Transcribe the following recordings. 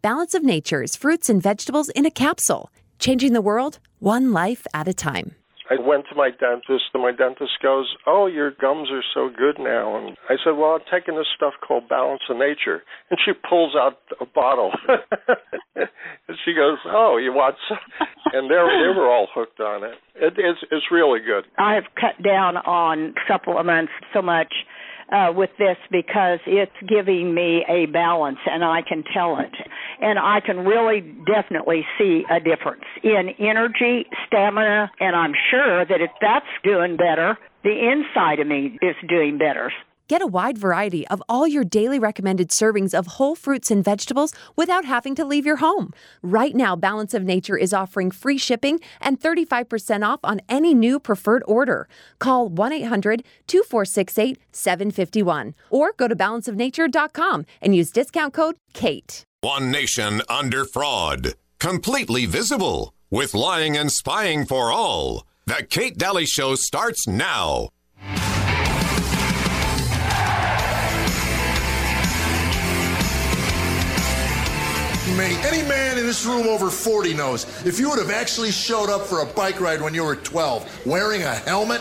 Balance of Nature's fruits and vegetables in a capsule, changing the world one life at a time. I went to my dentist, and my dentist goes, "Oh, your gums are so good now." And I said, "Well, I'm taking this stuff called Balance of Nature." And she pulls out a bottle, and she goes, "Oh, you want?" Some? And they they were all hooked on it. it it's it's really good. I've cut down on supplements so much uh, with this because it's giving me a balance and I can tell it. And I can really definitely see a difference in energy, stamina, and I'm sure that if that's doing better, the inside of me is doing better. Get a wide variety of all your daily recommended servings of whole fruits and vegetables without having to leave your home. Right now, Balance of Nature is offering free shipping and 35% off on any new preferred order. Call 1 800 2468 751 or go to balanceofnature.com and use discount code KATE. One nation under fraud. Completely visible with lying and spying for all. The Kate Dalley Show starts now. Any man in this room over 40 knows if you would have actually showed up for a bike ride when you were 12 wearing a helmet,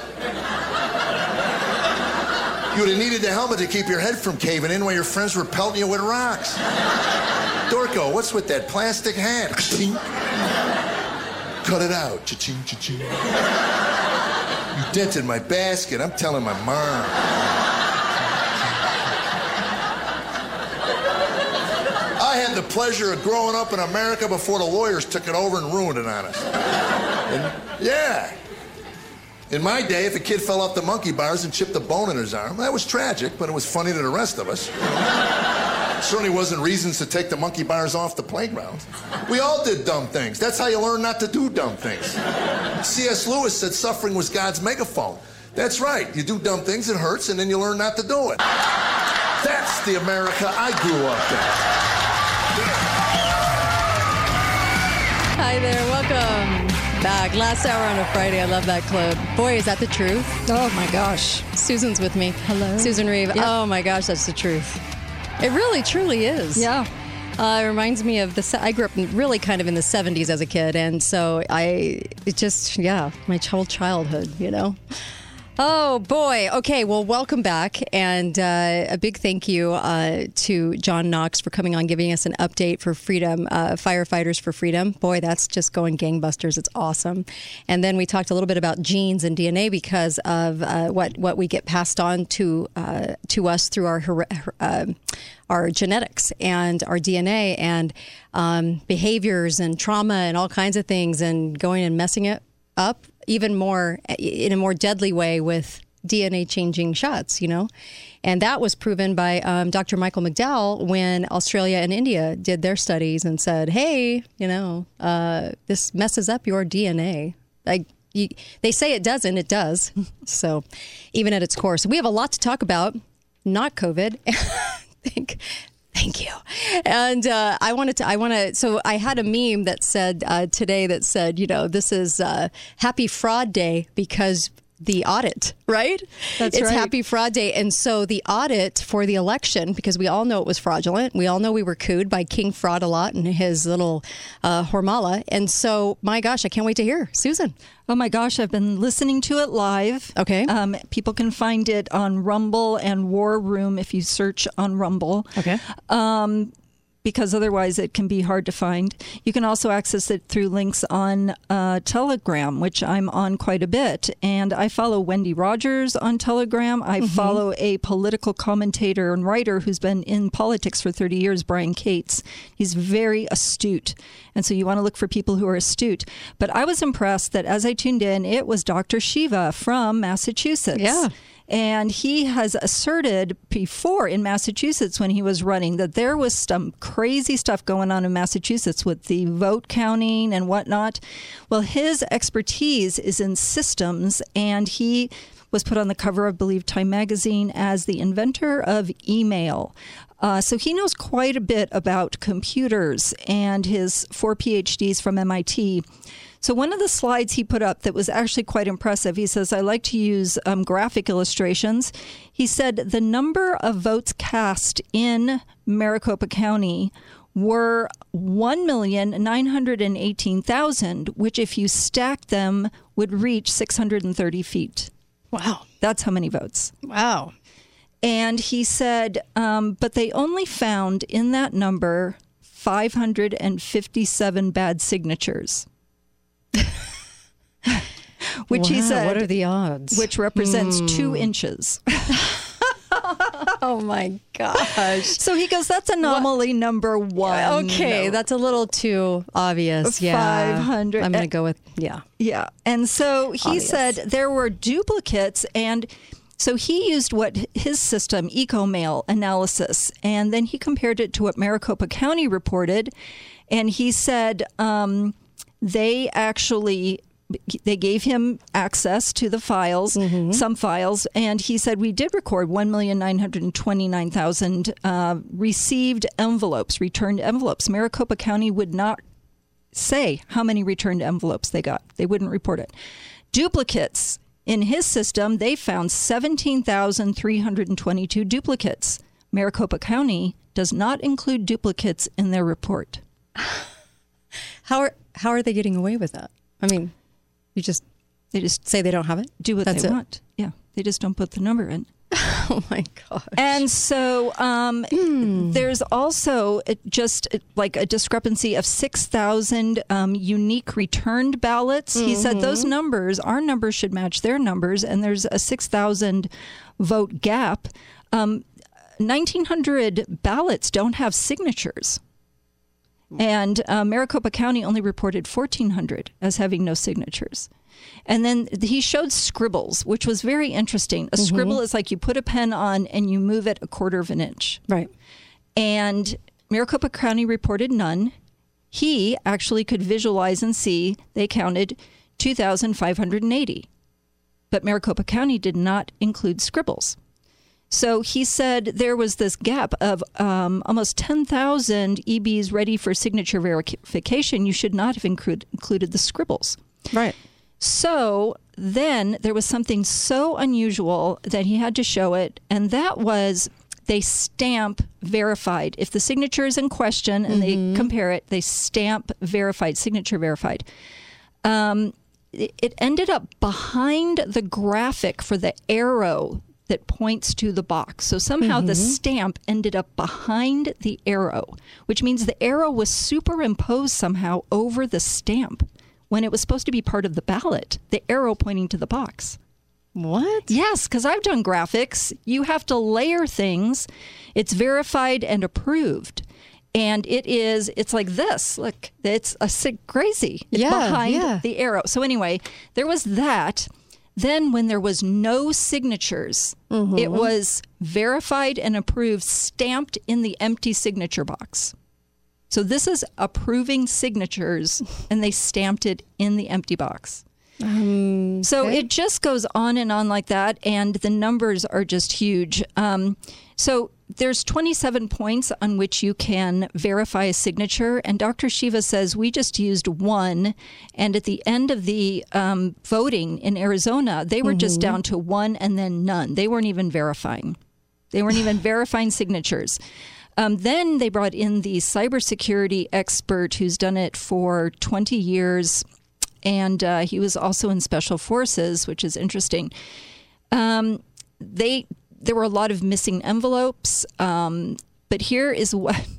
you would have needed the helmet to keep your head from caving in while your friends were pelting you with rocks. Dorco, what's with that plastic hand? Cut it out. Cha-ching, cha-ching. You dented my basket. I'm telling my mom. I had the pleasure of growing up in America before the lawyers took it over and ruined it on us. And, yeah. In my day, if a kid fell off the monkey bars and chipped a bone in his arm, that was tragic, but it was funny to the rest of us. Certainly wasn't reasons to take the monkey bars off the playground. We all did dumb things. That's how you learn not to do dumb things. C.S. Lewis said suffering was God's megaphone. That's right. You do dumb things, it hurts, and then you learn not to do it. That's the America I grew up in. Hi there, welcome back. Last hour on a Friday. I love that clip. Boy, is that the truth? Oh my gosh. Susan's with me. Hello. Susan Reeve. Yep. Oh my gosh, that's the truth. It really, truly is. Yeah. Uh, it reminds me of the. I grew up really kind of in the '70s as a kid, and so I it just yeah, my whole childhood, you know. Oh boy. Okay. Well, welcome back, and uh, a big thank you uh, to John Knox for coming on, giving us an update for Freedom uh, Firefighters for Freedom. Boy, that's just going gangbusters. It's awesome. And then we talked a little bit about genes and DNA because of uh, what what we get passed on to uh, to us through our um our genetics and our DNA and um, behaviors and trauma and all kinds of things, and going and messing it up even more in a more deadly way with DNA changing shots, you know? And that was proven by um, Dr. Michael McDowell when Australia and India did their studies and said, hey, you know, uh, this messes up your DNA. Like, you, they say it doesn't, it does. so, even at its core. So, we have a lot to talk about, not COVID. Thank, Thank you. And uh, I wanted to, I want to, so I had a meme that said uh, today that said, you know, this is uh, Happy Fraud Day because the audit, right? That's it's right. Happy Fraud Day. And so the audit for the election, because we all know it was fraudulent, we all know we were cooed by King Fraud a lot and his little uh, Hormala. And so, my gosh, I can't wait to hear. Susan. Oh my gosh, I've been listening to it live. Okay. Um, people can find it on Rumble and War Room if you search on Rumble. Okay. Um, because otherwise it can be hard to find. You can also access it through links on uh, Telegram, which I'm on quite a bit. And I follow Wendy Rogers on Telegram. I follow a political commentator and writer who's been in politics for 30 years, Brian Cates. He's very astute. And so you want to look for people who are astute. But I was impressed that as I tuned in, it was Dr. Shiva from Massachusetts. Yeah. And he has asserted before in Massachusetts when he was running that there was some crazy stuff going on in Massachusetts with the vote counting and whatnot. Well, his expertise is in systems, and he was put on the cover of, believe, Time magazine as the inventor of email. Uh, so he knows quite a bit about computers and his four PhDs from MIT. So one of the slides he put up that was actually quite impressive. He says, "I like to use um, graphic illustrations." He said the number of votes cast in Maricopa County were 1,918,000, which, if you stacked them, would reach 630 feet. Wow. That's how many votes. Wow. And he said, um, but they only found in that number 557 bad signatures. which he Wow, said, What are the odds? which represents two Hmm. inches. oh my gosh. So he goes, that's anomaly number one. Okay, No. that's a little too obvious. Yeah. 500 I'm going to go with, yeah. Yeah. And so he Obvious. said there were duplicates and so he used what his system, EchoMail analysis, and then he compared it to what Maricopa County reported, and he said um, they actually they gave him access to the files, some files, and he said we did record one million nine hundred twenty nine thousand uh, received envelopes, returned envelopes. Maricopa County would not say how many returned envelopes they got. They wouldn't report it. Duplicates. In his system, they found 17,322 duplicates. Maricopa County does not include duplicates in their report. How are, how are they getting away with that? I mean, you just They just say they don't have it? do what That's they it? want. Yeah, they just don't put the number in. Oh my gosh. And so um, there's also uh, just uh, like a discrepancy of 6,000 um, unique returned ballots. He said those numbers, our numbers should match their numbers, and there's a 6,000 vote gap. Um, 1,900 ballots don't have signatures. And uh, Maricopa County only reported 1,400 as having no signatures. And then he showed scribbles, which was very interesting. A scribble is like you put a pen on and you move it a quarter of an inch. Right. And Maricopa County reported none. He actually could visualize and see they counted 2,580. But Maricopa County did not include scribbles. So he said there was this gap of um, almost 10,000 EBs ready for signature verification. You should not have include, included the scribbles. Right. So then there was something so unusual that he had to show it, and that was they stamp verified. If the signature is in question and they compare it, they stamp verified, signature verified. Um, it ended up behind the graphic for the arrow that points to the box. So somehow the mm-hmm. stamp ended up behind the arrow, which means the arrow was superimposed somehow over the stamp when it was supposed to be part of the ballot, the arrow pointing to the box. What? Yes, because I've done graphics. You have to layer things. It's verified and approved. And it is, it's like this. Look, it's a crazy. It's Yeah, behind yeah. the arrow. So, anyway, there was that. Then, when there was no signatures, Mm-hmm. it was verified and approved, stamped in the empty signature box. So, this is approving signatures, and they stamped it in the empty box. So it just goes on and on like that, and the numbers are just huge. Um, so there's 27 points on which you can verify a signature, and Dr. Shiva says we just used one, and at the end of the um, voting in Arizona, they were just down to one and then none. They weren't even verifying. They weren't even verifying signatures. Um, then they brought in the cybersecurity expert who's done it for 20 years, and uh, he was also in special forces, which is interesting. Um, they there were a lot of missing envelopes, um, but here is what.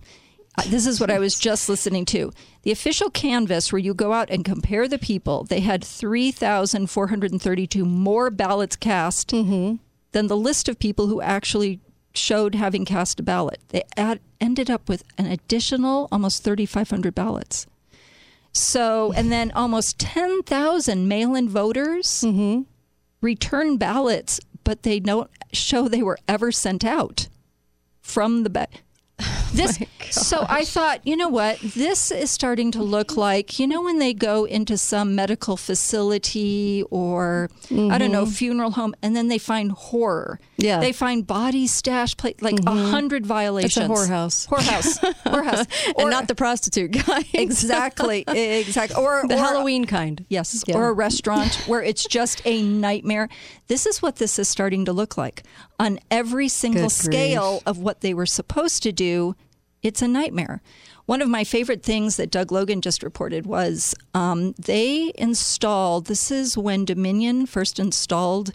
This is what I was just listening to. The official canvas, where you go out and compare the people, they had 3,432 more ballots cast than the list of people who actually showed having cast a ballot. They ad- ended up with an additional almost 3,500 ballots. So, and then almost 10,000 mail in voters return ballots, but they don't show they were ever sent out from the ba- this oh so i thought you know what this is starting to look like you know when they go into some medical facility or i don't know mm-hmm. funeral home and then they find horror Yeah. they find body stash plate like a mm-hmm. hundred violations It's a whorehouse. whorehouse whorehouse and not the prostitute guy. exactly exactly or the or- Halloween kind. Yes, Yeah. or a restaurant where it's just a nightmare. This is what this is starting to look like on every single Good scale grief. of what they were supposed to do. It's a nightmare. One of my favorite things that Doug Logan just reported was um, they installed, this is when Dominion first installed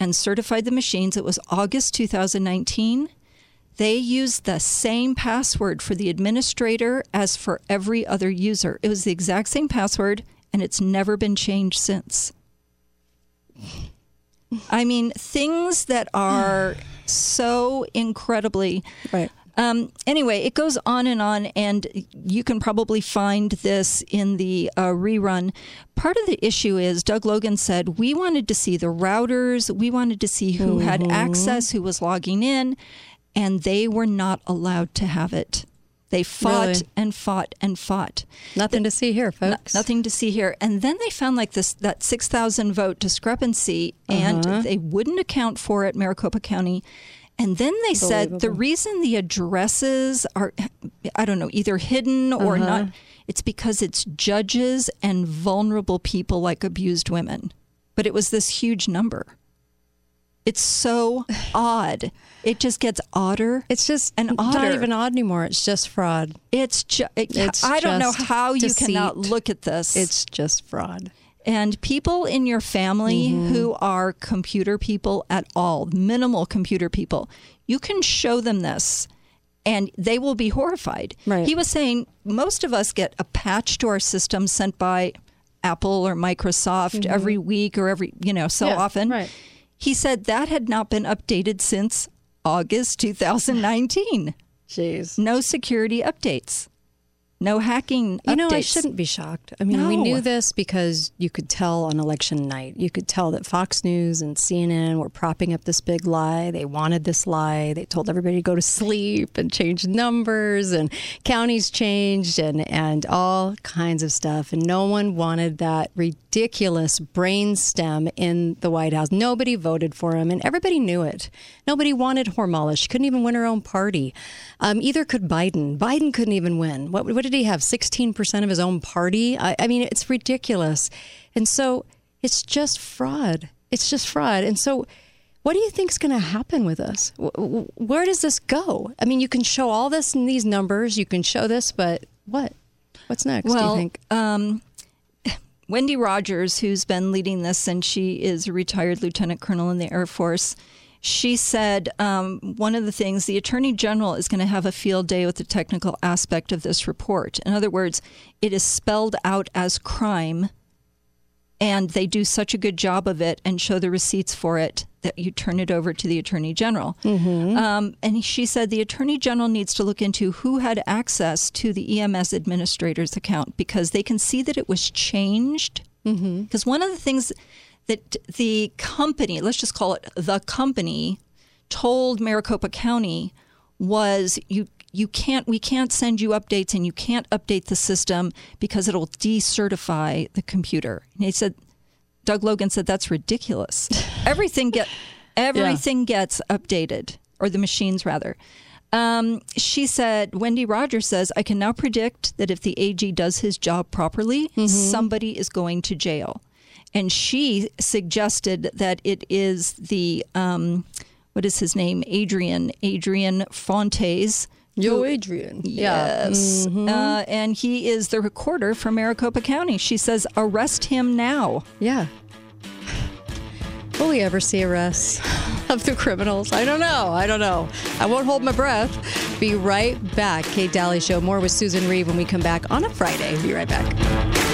and certified the machines. It was August 2019. They used the same password for the administrator as for every other user. It was the exact same password, and it's never been changed since. I mean, things that are so incredibly Right. Um, anyway, it goes on and on, and you can probably find this in the uh, rerun. Part of the issue is Doug Logan said we wanted to see the routers, we wanted to see who had access, who was logging in, and they were not allowed to have it. They fought Really? and fought and fought. Nothing to see here, No- folks. nothing to see here. And then they found like this that six thousand vote discrepancy, and Uh-huh. they wouldn't account for it, Maricopa County. And then they said the reason the addresses are, I don't know, either hidden or Uh-huh. not, it's because it's judges and vulnerable people like abused women. But it was this huge number. It's so odd. It just gets odder. It's just and not even odd anymore. It's just fraud. It's just. It's I don't know how you cannot look at this. It's just fraud. And people in your family Mm-hmm. who are computer people at all, minimal computer people, you can show them this and they will be horrified. Right. He was saying most of us get a patch to our system sent by Apple or Microsoft every week or every, you know, so Mm-hmm. Yeah, often. right. He said that had not been updated since August 2019. Jeez. No security updates. No hacking You know, I shouldn't be shocked. I mean, we knew this because you could tell on election night. You could tell that Fox News and CNN were propping up this big lie. They wanted this lie. They told everybody to go to sleep and change numbers and counties changed and, and all kinds of stuff. And no one wanted that ridiculous brainstem in the White House. Nobody voted for him, and everybody knew it. Nobody wanted Hormala. She couldn't even win her own party. Um, either could Biden. Biden couldn't even win. What, what did he have? 16% of his own party? I, I mean, it's ridiculous. And so it's just fraud. It's just fraud. And so what do you think is going to happen with us? Wh- wh- Where does this go? I mean, you can show all this in these numbers, you can show this, but what? What's next, do you Well, think? um, Wendy Rogers, who's been leading this, and she is a retired lieutenant colonel in the Air Force. She said um, one of the things the attorney general is going to have a field day with the technical aspect of this report. In other words, it is spelled out as crime, and they do such a good job of it and show the receipts for it that you turn it over to the attorney general. Um, and she said the attorney general needs to look into who had access to the EMS administrator's account because they can see that it was changed. Because one of the things that the company, let's just call it the company, told Maricopa County was you you can't we can't send you updates and you can't update the system because it'll decertify the computer. And he said Doug Logan said that's ridiculous. Everything get everything gets updated, or the machines rather. Um, she said, Wendy Rogers says, I can now predict that if the AG does his job properly, somebody is going to jail. And she suggested that it is the, um, what is his name? Adrian, Adrian Fontes. Yo, Adrian. Yes. Uh, and he is the recorder for Maricopa County. She says, arrest him now. Yeah. Will we ever see arrests of the criminals? I don't know. I don't know. I won't hold my breath. Be right back. Kate Dalley Show. More with Susan Reeve when we come back on a Friday. Be right back.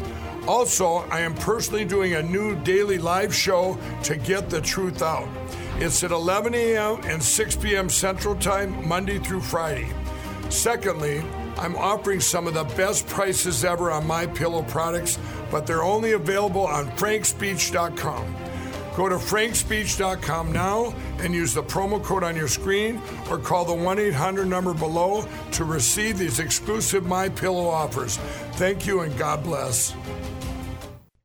Also, I am personally doing a new daily live show to get the truth out. It's at 11 a.m. and 6 p.m. Central Time, Monday through Friday. Secondly, I'm offering some of the best prices ever on my pillow products, but they're only available on frankspeech.com. Go to frankspeech.com now and use the promo code on your screen or call the 1-800 number below to receive these exclusive My Pillow offers. Thank you and God bless.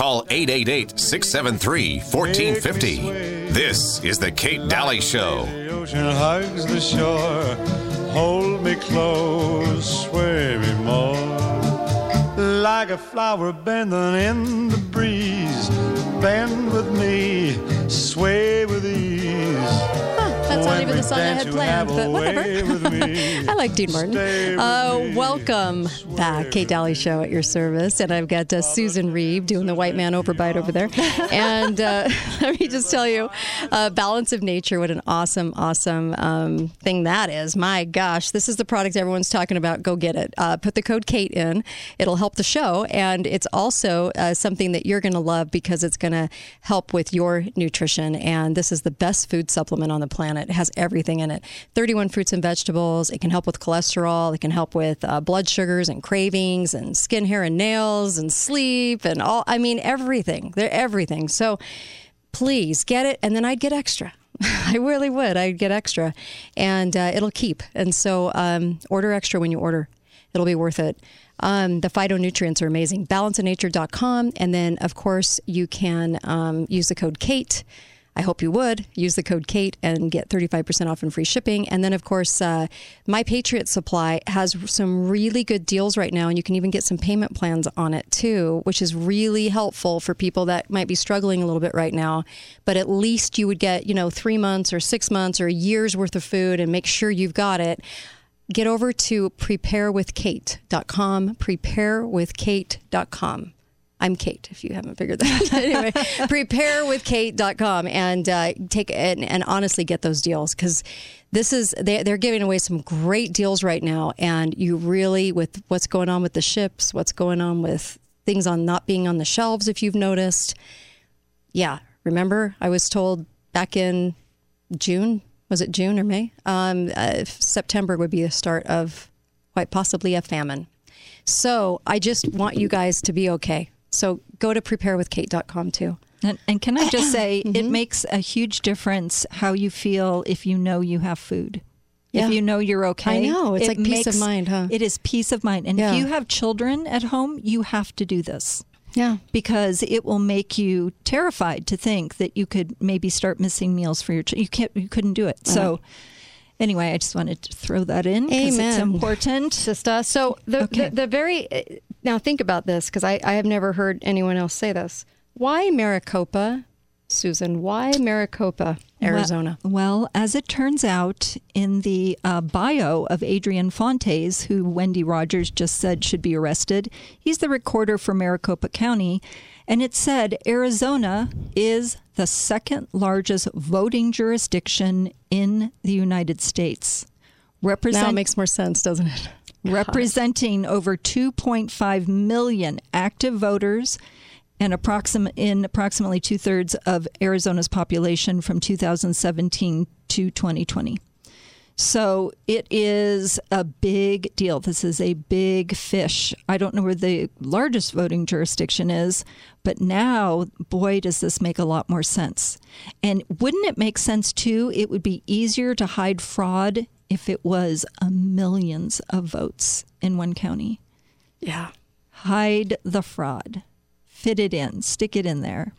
Call 888 673 1450. This is The Kate Dalley Show. The ocean hugs the shore. Hold me close, sway me more. Like a flower bending in the breeze. Bend with me, sway with ease. That's not even the song I had planned, but whatever. way with me. I like Dean Martin. Uh, welcome back, Kate Dalley Show at your service, and I've got uh, Susan Reeve doing the white man overbite over there. And uh, let me just tell you, uh, Balance of Nature, what an awesome, awesome um, thing that is. My gosh, this is the product everyone's talking about. Go get it. Uh, put the code Kate in; it'll help the show, and it's also uh, something that you're going to love because it's going to help with your nutrition. And this is the best food supplement on the planet. It has everything in it 31 fruits and vegetables. It can help with cholesterol, it can help with uh, blood sugars and cravings and skin, hair, and nails and sleep and all. I mean, everything. They're everything. So please get it, and then I'd get extra. I really would. I'd get extra, and uh, it'll keep. And so, um, order extra when you order. It'll be worth it. Um, the phytonutrients are amazing. Balanceofnature.com, and then of course you can um, use the code Kate. I hope you would use the code Kate and get 35% off and free shipping. And then, of course, uh, My Patriot Supply has some really good deals right now, and you can even get some payment plans on it too, which is really helpful for people that might be struggling a little bit right now. But at least you would get, you know, three months or six months or a year's worth of food and make sure you've got it. Get over to preparewithkate.com, preparewithkate.com. I'm Kate, if you haven't figured that out. anyway, preparewithkate.com and uh, take and, and honestly get those deals because this is they, they're giving away some great deals right now. And you really, with what's going on with the ships, what's going on with things on not being on the shelves, if you've noticed. Yeah, remember I was told back in June, was it June or May? Um, uh, September would be the start of quite possibly a famine. So I just want you guys to be okay. So go to preparewithkate.com too. And, and can I just say, it Mm-hmm. makes a huge difference how you feel if you know you have food. Yeah. If you know you're okay. I know. It's It like peace of mind, huh? It is peace of mind. And Yeah. if you have children at home, you have to do this Yeah. because it will make you terrified to think that you could maybe start missing meals for your child. You can't. You couldn't do it. So. Anyway, I just wanted to throw that in because it's important. Sister. So the, Okay. the, the very uh, now think about this because I, I have never heard anyone else say this. Why Maricopa, Susan? Why Maricopa, Arizona? Well, well, as it turns out, in the uh, bio of Adrian Fontes, who Wendy Rogers just said should be arrested, he's the recorder for Maricopa County, and it said Arizona is the second largest voting jurisdiction in the United States. Represent- now it makes more sense, doesn't it? Representing over 2.5 million active voters and approximate in approximately two thirds of Arizona's population from 2017 to 2020. So it is a big deal. This is a big fish. I don't know where the largest voting jurisdiction is, but now, boy, does this make a lot more sense. And wouldn't it make sense too? It would be easier to hide fraud if it was a millions of votes in one county. Yeah. Hide the fraud, fit it in, stick it in there.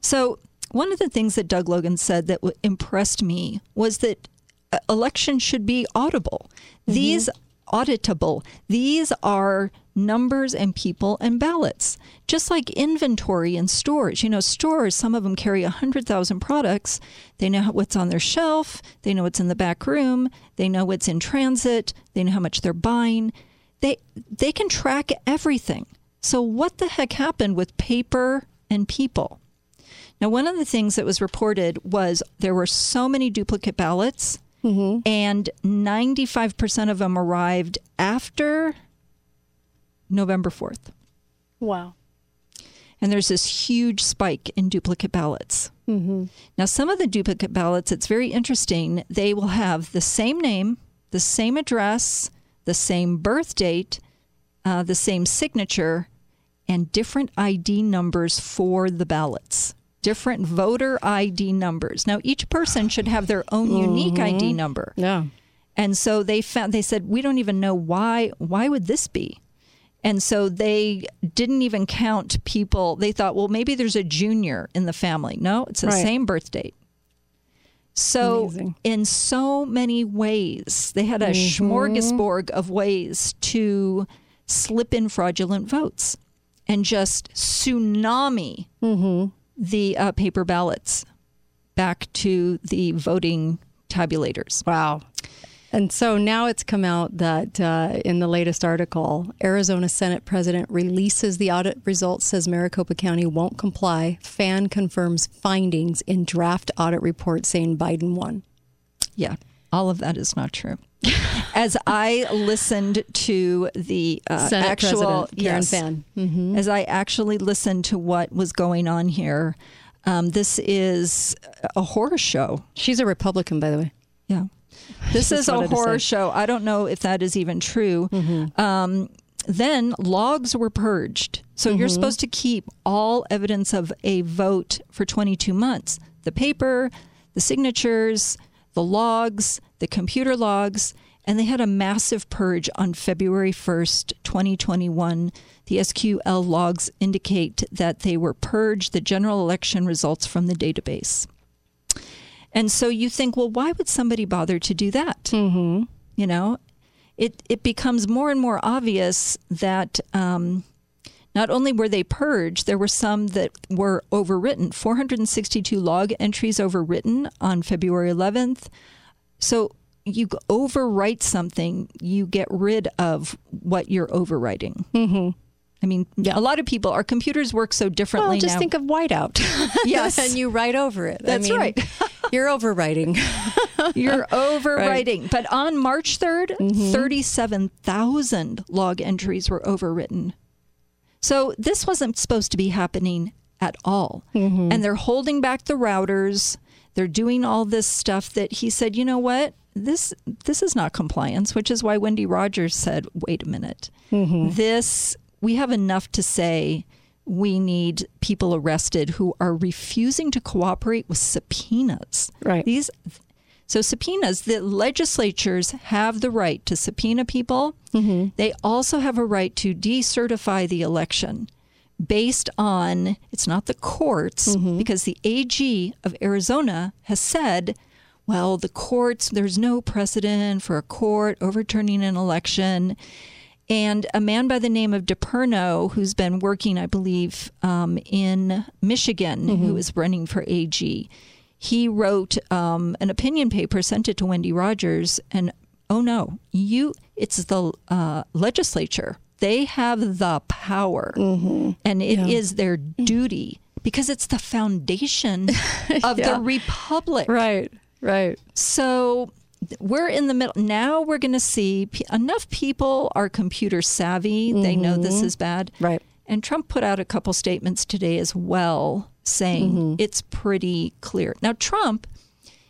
So, one of the things that Doug Logan said that w- impressed me was that uh, elections should be audible. These auditable. These are numbers and people and ballots. Just like inventory in stores. You know, stores, some of them carry 100,000 products. They know what's on their shelf, they know what's in the back room, they know what's in transit, they know how much they're buying. They they can track everything. So what the heck happened with paper and people? Now, one of the things that was reported was there were so many duplicate ballots, mm-hmm. and 95% of them arrived after November 4th. Wow. And there's this huge spike in duplicate ballots. Mm-hmm. Now, some of the duplicate ballots, it's very interesting. They will have the same name, the same address, the same birth date, uh, the same signature, and different ID numbers for the ballots. Different voter ID numbers. Now, each person should have their own unique ID number. Yeah. And so they found they said we don't even know why why would this be? And so they didn't even count people. They thought, well, maybe there's a junior in the family. No, it's the Right. same birth date. So, Amazing. in so many ways, they had a Mm-hmm. smorgasbord of ways to slip in fraudulent votes and just tsunami Mm-hmm. the uh, paper ballots back to the voting tabulators. Wow. And so now it's come out that uh, in the latest article, Arizona Senate President releases the audit results, says Maricopa County won't comply. Fann confirms findings in draft audit report saying Biden won. Yeah, all of that is not true. As I listened to the uh, Senate actual President Karen yes, Fann. Mm-hmm. as I actually listened to what was going on here, um, this is a horror show. She's a Republican, by the way. Yeah, this is a horror. Mm-hmm. show. I don't know if that is even true. Um, then logs were purged. So Mm-hmm. you're supposed to keep all evidence of a vote for 22 months the paper, the signatures, the logs, the computer logs. And they had a massive purge on February 1st, 2021. The SQL logs indicate that they were purged, the general election results from the database. And so you think, well, why would somebody bother to do that? Mm-hmm. You know, it it becomes more and more obvious that um, not only were they purged, there were some that were overwritten. 462 log entries overwritten on February 11th. So you overwrite something, you get rid of what you're overwriting. Mm-hmm. I mean, yeah. a lot of people, our computers work so differently Well, just now. think of whiteout. Yes. and you write over it. That's I mean, right. you're overwriting. You're overwriting. But on March 3rd, Mm-hmm. 37,000 log entries were overwritten. So this wasn't supposed to be happening at all. Mm-hmm. And they're holding back the routers. They're doing all this stuff that he said, you know what? This this is not compliance, which is why Wendy Rogers said, wait a minute. Mm-hmm. This we have enough to say we need people arrested who are refusing to cooperate with subpoenas. Right. These so subpoenas, the legislatures have the right to subpoena people. Mm-hmm. They also have a right to decertify the election based on it's not the courts mm-hmm. because the AG of Arizona has said, well, the courts there's no precedent for a court overturning an election. And a man by the name of DePerno, who's been working, I believe, um, in Michigan, who is running for AG, he wrote um, an opinion paper, sent it to Wendy Rogers, and oh no, you, it's the uh, legislature. They have the power, and it is their duty because it's the foundation of the republic. right. Right. So we're in the middle. Now we're going to see p- enough people are computer savvy. They know this mm-hmm. is bad. Right. And Trump put out a couple statements today as well saying mm-hmm. it's pretty clear. Now, Trump,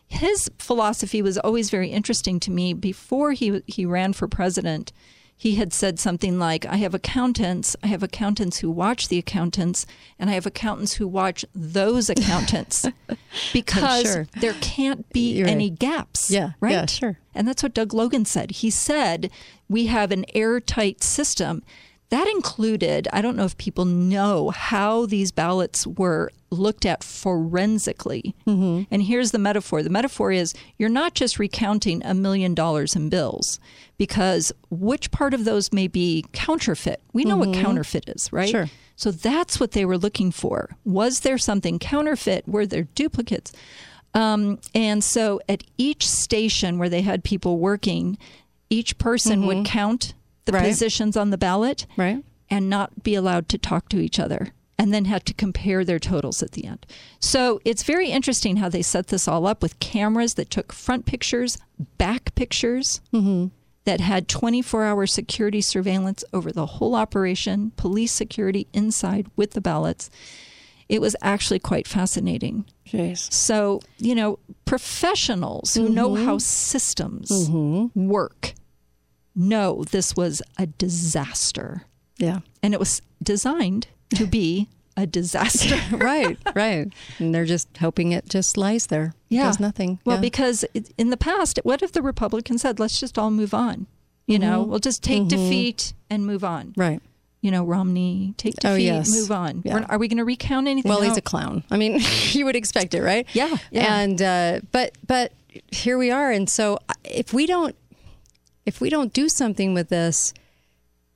his philosophy was always very interesting to me. Before he, he ran for president, he had said something like, I have accountants, I have accountants who watch the accountants, and I have accountants who watch those accountants because Sure. there can't be You're any right. gaps. Yeah, Right? yeah, sure. And that's what Doug Logan said. He said, We have an airtight system. That included, I don't know if people know how these ballots were looked at forensically. Mm-hmm. And here's the metaphor the metaphor is you're not just recounting a million dollars in bills, because which part of those may be counterfeit? We know what counterfeit is, right? Mm-hmm. Sure. So that's what they were looking for. Was there something counterfeit? Were there duplicates? Um, and so at each station where they had people working, each person would count the Mm-hmm. Right. positions on the ballot Right. and not be allowed to talk to each other. and then had to compare their totals at the end. So it's very interesting how they set this all up with cameras that took front pictures, back pictures. That had 24 hour security surveillance over the whole operation, police security inside with the ballots. It was actually quite fascinating. Jeez. So, you know, professionals who know how systems work know this was a disaster. Yeah. And it was designed to be a disaster. right, right. And they're just hoping it just lies there. Yeah. Does nothing. Well, Yeah. because in the past, what if the Republicans said, let's just all move on? You know, we'll just take defeat and move on. right. You know, Romney, take defeat, Oh, yes. move on. Yeah. Are we going to recount anything? Well, he's a clown. I mean, you would expect it, right? Yeah, yeah. And uh, but but here we are, and so uh, if we don't if we don't do something with this,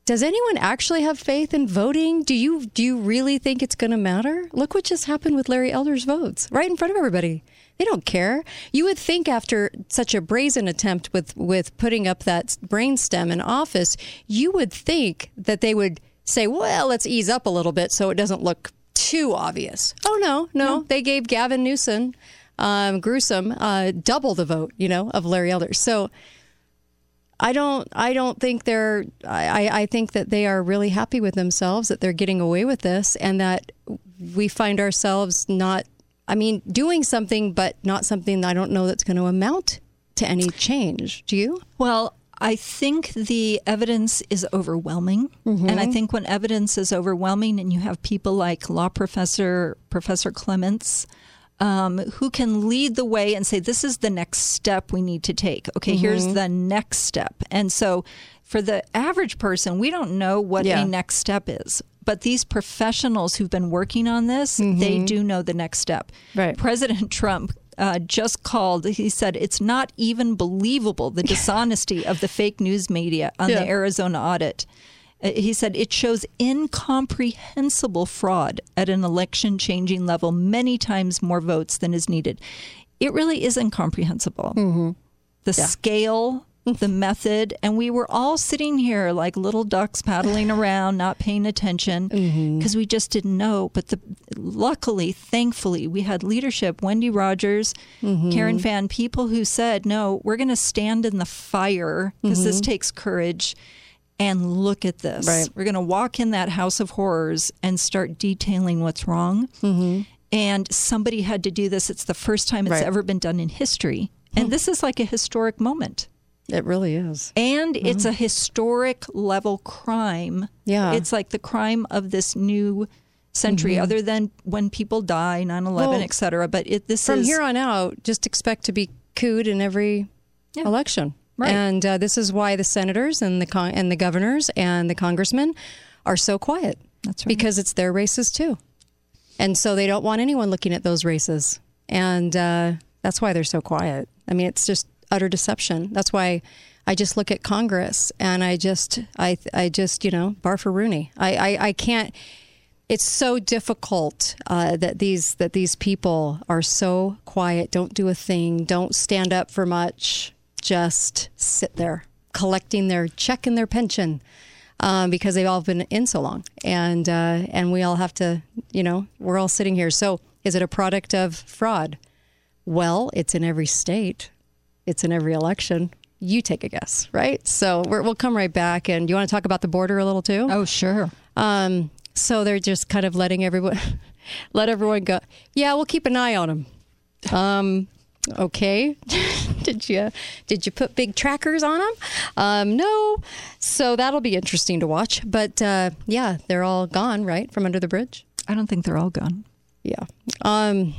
does anyone actually have faith in voting? Do you do you really think it's going to matter? Look what just happened with Larry Elder's votes right in front of everybody. They don't care. You would think after such a brazen attempt with with putting up that brainstem in office, you would think that they would say, "Well, let's ease up a little bit so it doesn't look too obvious." Oh no, no, they gave Gavin Newsom, um, gruesome, uh, double the vote, you know, of Larry Elder. So. I don't. I don't think they're. I, I think that they are really happy with themselves that they're getting away with this, and that we find ourselves not. I mean, doing something, but not something. I don't know that's going to amount to any change. Do you? Well, I think the evidence is overwhelming. Mm-hmm. And I think when evidence is overwhelming and you have people like law professor, Professor Clements, um, who can lead the way and say, this is the next step we need to take. Okay, here's the next step. And so for the average person, we don't know what Yeah. a next step is. But these professionals who've been working on this, they do know the next step. Right. President Trump uh, just called. He said it's not even believable the dishonesty of the fake news media on Yeah. the Arizona audit. Uh, He said it shows incomprehensible fraud at an election changing level, many times more votes than is needed. It really is incomprehensible. Mm-hmm. The scale, mm. the method, and we were all sitting here like little ducks paddling around, not paying attention mm-hmm. because we just didn't know. But the, luckily, thankfully, we had leadership Wendy Rogers, mm-hmm. Karen Fann, people who said, no, we're going to stand in the fire because this takes courage. And look at this. Right. We're going to walk in that house of horrors and start detailing what's wrong. Mm-hmm. And somebody had to do this. It's the first time it's Right. ever been done in history. And hmm. this is like a historic moment. It really is. And mm-hmm. it's a historic level crime. Yeah. It's like the crime of this new century, mm-hmm. other than when people die, 9 11, Well, et cetera. But it, this From is. here on out, just expect to be cooed in every election. Right. And uh, this is why the senators and the con- and the governors and the congressmen are so quiet. That's right. Because it's their races too, and so they don't want anyone looking at those races, and uh, that's why they're so quiet. I mean, it's just utter deception. That's why I just look at Congress and I just I I just you know bar for Rooney. I I, I can't it's so difficult uh, that these that these people are so quiet, don't do a thing, don't stand up for much, just sit there collecting their check and their pension um, because they've all been in so long, and uh, and we all have to, you know, we're all sitting here. So is it a product of fraud? Well, it's in every state, it's in every election. You take a guess, right? So we're, we'll come right back. And you want to talk about the border a little too? oh, sure. Um, so they're just kind of letting everyone let everyone go. Yeah, we'll keep an eye on them. Um, okay. did you did you put big trackers on them? Um, no. So that'll be interesting to watch. But uh, yeah, they're all gone, right, from under the bridge. I don't think they're all gone. Yeah. Um,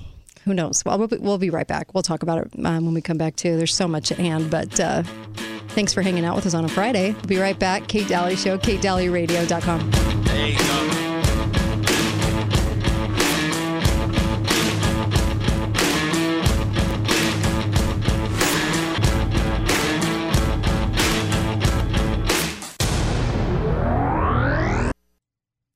who knows? Well, we'll be, we'll be right back. We'll talk about it um, when we come back too. There's so much at hand, but uh, thanks for hanging out with us on a Friday. We'll be right back. Kate Dalley Show, KateDalleyRadio.com.